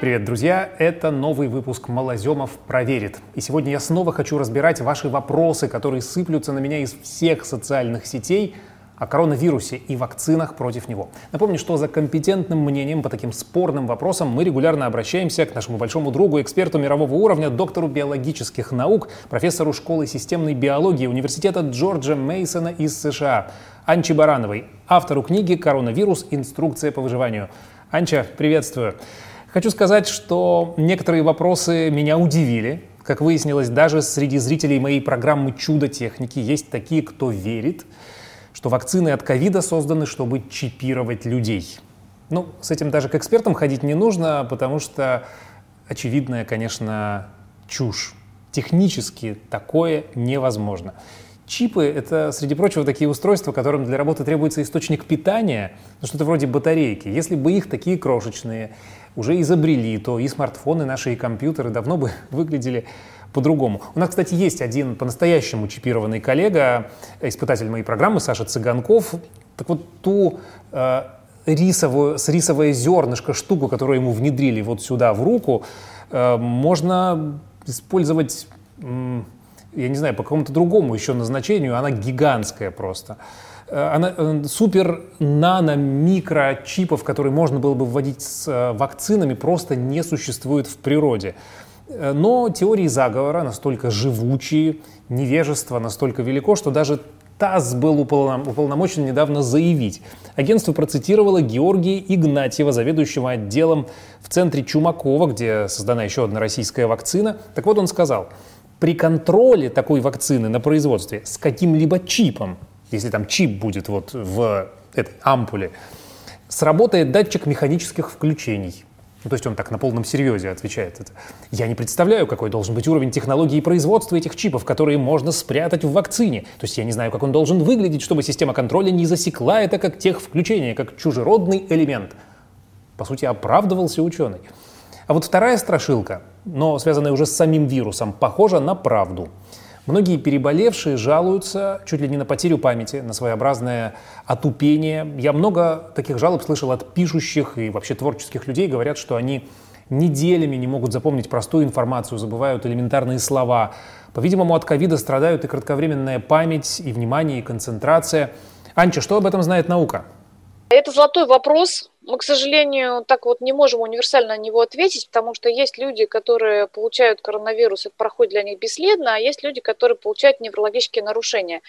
Привет, друзья! Это новый выпуск «Малоземов проверит». И сегодня я снова хочу разбирать ваши вопросы, которые сыплются на меня из всех социальных сетей о коронавирусе и вакцинах против него. Напомню, что за компетентным мнением по таким спорным вопросам мы регулярно обращаемся к нашему большому другу, эксперту мирового уровня, доктору биологических наук, профессору школы системной биологии Университета Джорджа Мейсона из США, Анчи Барановой, автору книги «Коронавирус. Инструкция по выживанию». Анча, приветствую. Хочу сказать, что некоторые вопросы меня удивили. Как выяснилось, даже среди зрителей моей программы «Чудо техники» есть такие, кто верит, что вакцины от ковида созданы, чтобы чипировать людей. Ну, с этим даже к экспертам ходить не нужно, потому что очевидная, конечно, чушь. Технически такое невозможно. Чипы — это, среди прочего, такие устройства, которым для работы требуется источник питания, ну, что-то вроде батарейки. Если бы их такие крошечные уже изобрели, то и смартфоны наши, и компьютеры давно бы выглядели по-другому. У нас, кстати, есть один по-настоящему чипированный коллега, испытатель моей программы Саша Цыганков. Так вот, ту э, рисовую, с рисовое зернышко штуку, которую ему внедрили вот сюда в руку, э, можно использовать, э, я не знаю, по какому-то другому еще назначению. Она гигантская просто. Э, она, э, супер нано микро чипов, которые можно было бы вводить с э, вакцинами, просто не существует в природе. Но теории заговора настолько живучие, невежество настолько велико, что даже ТАСС был уполномочен недавно заявить. Агентство процитировало Георгия Игнатьева, заведующего отделом в центре Чумакова, где создана еще одна российская вакцина. Так вот он сказал, при контроле такой вакцины на производстве с каким-либо чипом если там чип будет вот в этой ампуле, сработает датчик механических включений. Ну, то есть он так на полном серьезе отвечает это. Я не представляю, какой должен быть уровень технологии производства этих чипов, которые можно спрятать в вакцине. То есть я не знаю, как он должен выглядеть, чтобы система контроля не засекла это как тех включение, как чужеродный элемент. По сути, оправдывался ученый. А вот вторая страшилка, но связанная уже с самим вирусом, похожа на правду – Многие переболевшие жалуются чуть ли не на потерю памяти, на своеобразное отупение. Я много таких жалоб слышал от пишущих и вообще творческих людей. Говорят, что они неделями не могут запомнить простую информацию, забывают элементарные слова. По-видимому, от ковида страдают и кратковременная память, и внимание, и концентрация. Анча, что об этом знает наука? Это золотой вопрос. Мы, к сожалению, так вот не можем универсально на него ответить, потому что есть люди, которые получают коронавирус, это проходит для них бесследно, а есть люди, которые получают неврологические нарушения.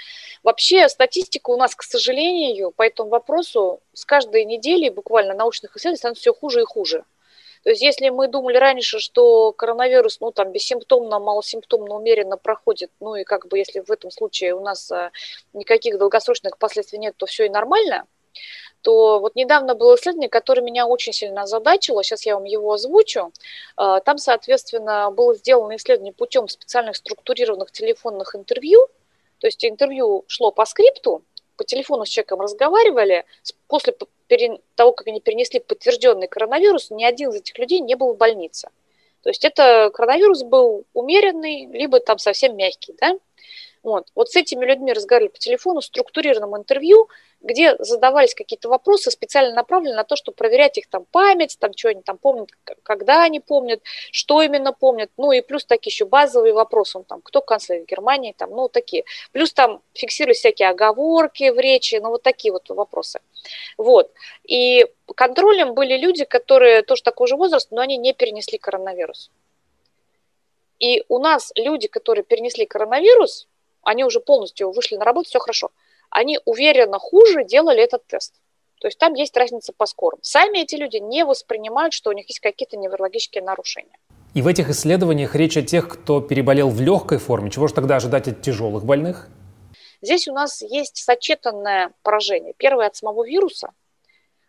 Вообще статистика у нас, к сожалению, по этому вопросу с каждой недели буквально научных исследований становится все хуже и хуже. То есть если мы думали раньше, что коронавирус, ну, там, бессимптомно, малосимптомно, умеренно проходит, ну, и как бы если в этом случае у нас а, никаких долгосрочных последствий нет, то все и нормально – то вот недавно было исследование, которое меня очень сильно озадачило, сейчас я вам его озвучу. А, там, соответственно, было сделано исследование путем специальных структурированных телефонных интервью, то есть интервью шло по скрипту, по телефону с человеком разговаривали, после того, как они перенесли подтвержденный коронавирус, ни один из этих людей не был в больнице. То есть это коронавирус был умеренный, либо там совсем мягкий, да? Вот. вот с этими людьми разговаривали по телефону, структурированном интервью, где задавались какие-то вопросы, специально направленные на то, чтобы проверять их там память, там, что они там помнят, когда они помнят, что именно помнят, ну и плюс такие еще базовые вопросы, он, там, кто канцлер Германии, там, ну такие. Плюс там фиксируют всякие оговорки в речи, ну вот такие вот вопросы. Вот. И контролем были люди, которые тоже такого же возраста, но они не перенесли коронавирус. И у нас люди, которые перенесли коронавирус, они уже полностью вышли на работу, все хорошо. Они уверенно хуже делали этот тест. То есть там есть разница по скорам. Сами эти люди не воспринимают, что у них есть какие-то неврологические нарушения. И в этих исследованиях речь о тех, кто переболел в легкой форме. Чего же тогда ожидать от тяжелых больных? Здесь у нас есть сочетанное поражение. Первое от самого вируса,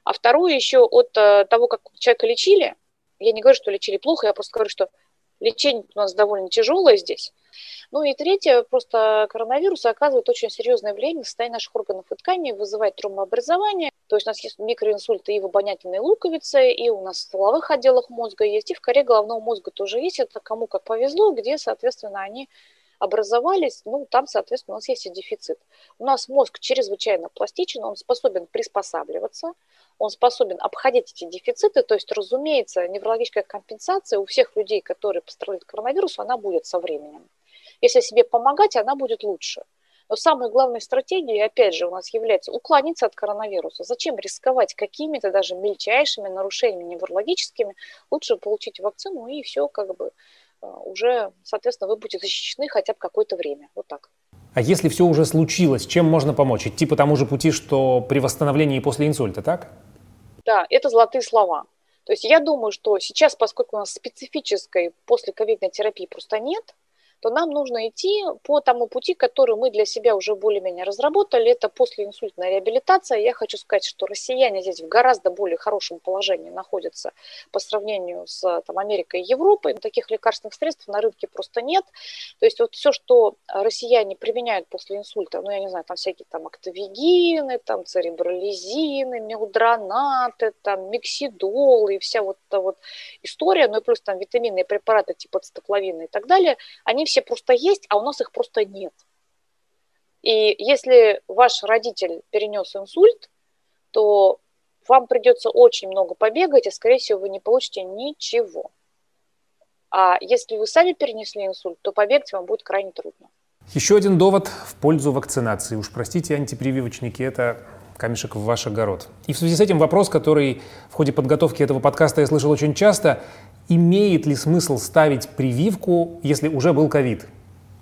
а второе еще от э, того, как человека лечили. Я не говорю, что лечили плохо, я просто говорю, что лечение у нас довольно тяжелое здесь. Ну и третье, просто коронавирус оказывает очень серьезное влияние на состояние наших органов и тканей, вызывает тромбообразование. То есть у нас есть микроинсульты и в обонятельной луковице, и у нас в стволовых отделах мозга есть, и в коре головного мозга тоже есть. Это кому как повезло, где, соответственно, они образовались, ну, там, соответственно, у нас есть и дефицит. У нас мозг чрезвычайно пластичен, он способен приспосабливаться, он способен обходить эти дефициты, то есть, разумеется, неврологическая компенсация у всех людей, которые пострадали от коронавируса, она будет со временем. Если себе помогать, она будет лучше. Но самой главной стратегией, опять же, у нас является уклониться от коронавируса. Зачем рисковать какими-то даже мельчайшими нарушениями неврологическими? Лучше получить вакцину и все как бы уже, соответственно, вы будете защищены хотя бы какое-то время. Вот так. А если все уже случилось, чем можно помочь? Идти по тому же пути, что при восстановлении после инсульта, так? Да, это золотые слова. То есть я думаю, что сейчас, поскольку у нас специфической после ковидной терапии просто нет, то нам нужно идти по тому пути, который мы для себя уже более-менее разработали. Это послеинсультная реабилитация. Я хочу сказать, что россияне здесь в гораздо более хорошем положении находятся по сравнению с там, Америкой и Европой. Таких лекарственных средств на рынке просто нет. То есть вот все, что россияне применяют после инсульта, ну, я не знаю, там всякие там актовигины, там церебролизины, мелдронаты, там миксидол и вся вот эта вот история, ну и плюс там витаминные препараты типа цистокловины и так далее, они все просто есть, а у нас их просто нет. И если ваш родитель перенес инсульт, то вам придется очень много побегать, и, скорее всего, вы не получите ничего. А если вы сами перенесли инсульт, то побегать вам будет крайне трудно. Еще один довод в пользу вакцинации. Уж простите, антипрививочники, это камешек в ваш огород. И в связи с этим вопрос, который в ходе подготовки этого подкаста я слышал очень часто, имеет ли смысл ставить прививку, если уже был ковид?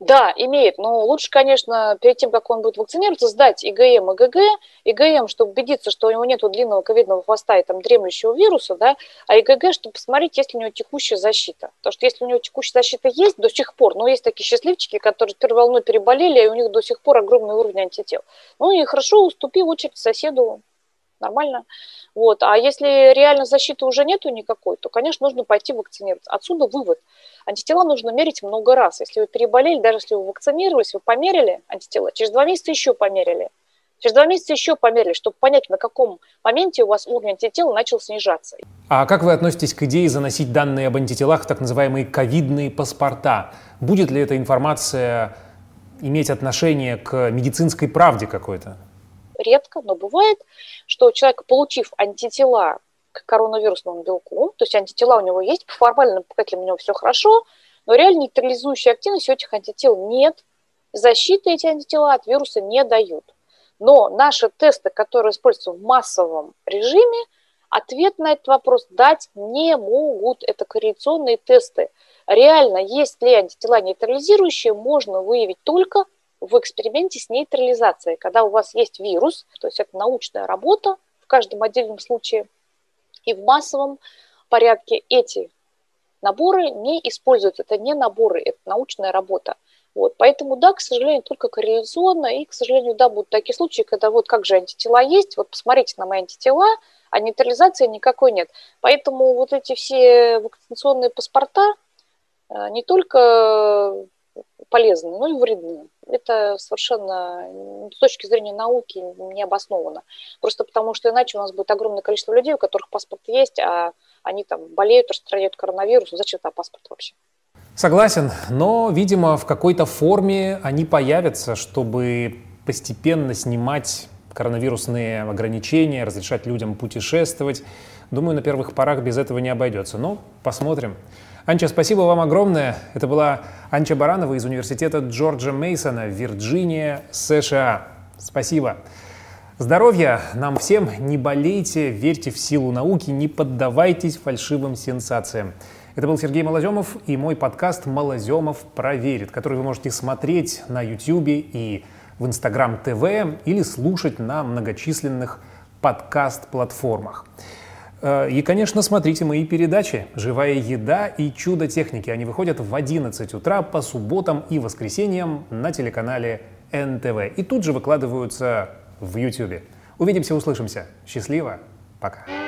Да, имеет, но лучше, конечно, перед тем, как он будет вакцинироваться, сдать ИГМ и ГГ. ИГМ, чтобы убедиться, что у него нет длинного ковидного хвоста и там дремлющего вируса, да, а ИГГ, чтобы посмотреть, есть ли у него текущая защита. Потому что если у него текущая защита есть до сих пор, ну, есть такие счастливчики, которые первой волной переболели, и у них до сих пор огромный уровень антител. Ну, и хорошо, уступи очередь соседу, нормально. Вот. А если реально защиты уже нету никакой, то, конечно, нужно пойти вакцинироваться. Отсюда вывод. Антитела нужно мерить много раз. Если вы переболели, даже если вы вакцинировались, вы померили антитела, через два месяца еще померили. Через два месяца еще померили, чтобы понять, на каком моменте у вас уровень антител начал снижаться. А как вы относитесь к идее заносить данные об антителах в так называемые ковидные паспорта? Будет ли эта информация иметь отношение к медицинской правде какой-то? Редко, но бывает, что человек, получив антитела к коронавирусному белку, то есть антитела у него есть, по формальным показателям у него все хорошо, но реально нейтрализующей активности у этих антител нет, защиты эти антитела от вируса не дают. Но наши тесты, которые используются в массовом режиме, ответ на этот вопрос дать не могут. Это корреляционные тесты. Реально, есть ли антитела нейтрализирующие, можно выявить только в эксперименте с нейтрализацией, когда у вас есть вирус, то есть это научная работа в каждом отдельном случае, и в массовом порядке эти наборы не используются. Это не наборы, это научная работа. Вот, поэтому, да, к сожалению, только корреляционно, и, к сожалению, да, будут такие случаи, когда вот как же антитела есть, вот посмотрите на мои антитела, а нейтрализации никакой нет. Поэтому вот эти все вакцинационные паспорта э, не только полезны, но и вредны. Это совершенно с точки зрения науки не обосновано. Просто потому, что иначе у нас будет огромное количество людей, у которых паспорт есть, а они там болеют, распространяют коронавирус. Зачем там паспорт вообще? Согласен, но, видимо, в какой-то форме они появятся, чтобы постепенно снимать коронавирусные ограничения, разрешать людям путешествовать. Думаю, на первых порах без этого не обойдется. Но посмотрим. Анча, спасибо вам огромное. Это была Анча Баранова из университета Джорджа Мейсона, Вирджиния, США. Спасибо. Здоровья нам всем, не болейте, верьте в силу науки, не поддавайтесь фальшивым сенсациям. Это был Сергей Малоземов и мой подкаст «Малоземов проверит», который вы можете смотреть на YouTube и в Instagram ТВ или слушать на многочисленных подкаст-платформах. Э, и, конечно, смотрите мои передачи «Живая еда» и «Чудо техники». Они выходят в 11 утра по субботам и воскресеньям на телеканале НТВ. И тут же выкладываются в YouTube. Увидимся, услышимся. Счастливо. Пока.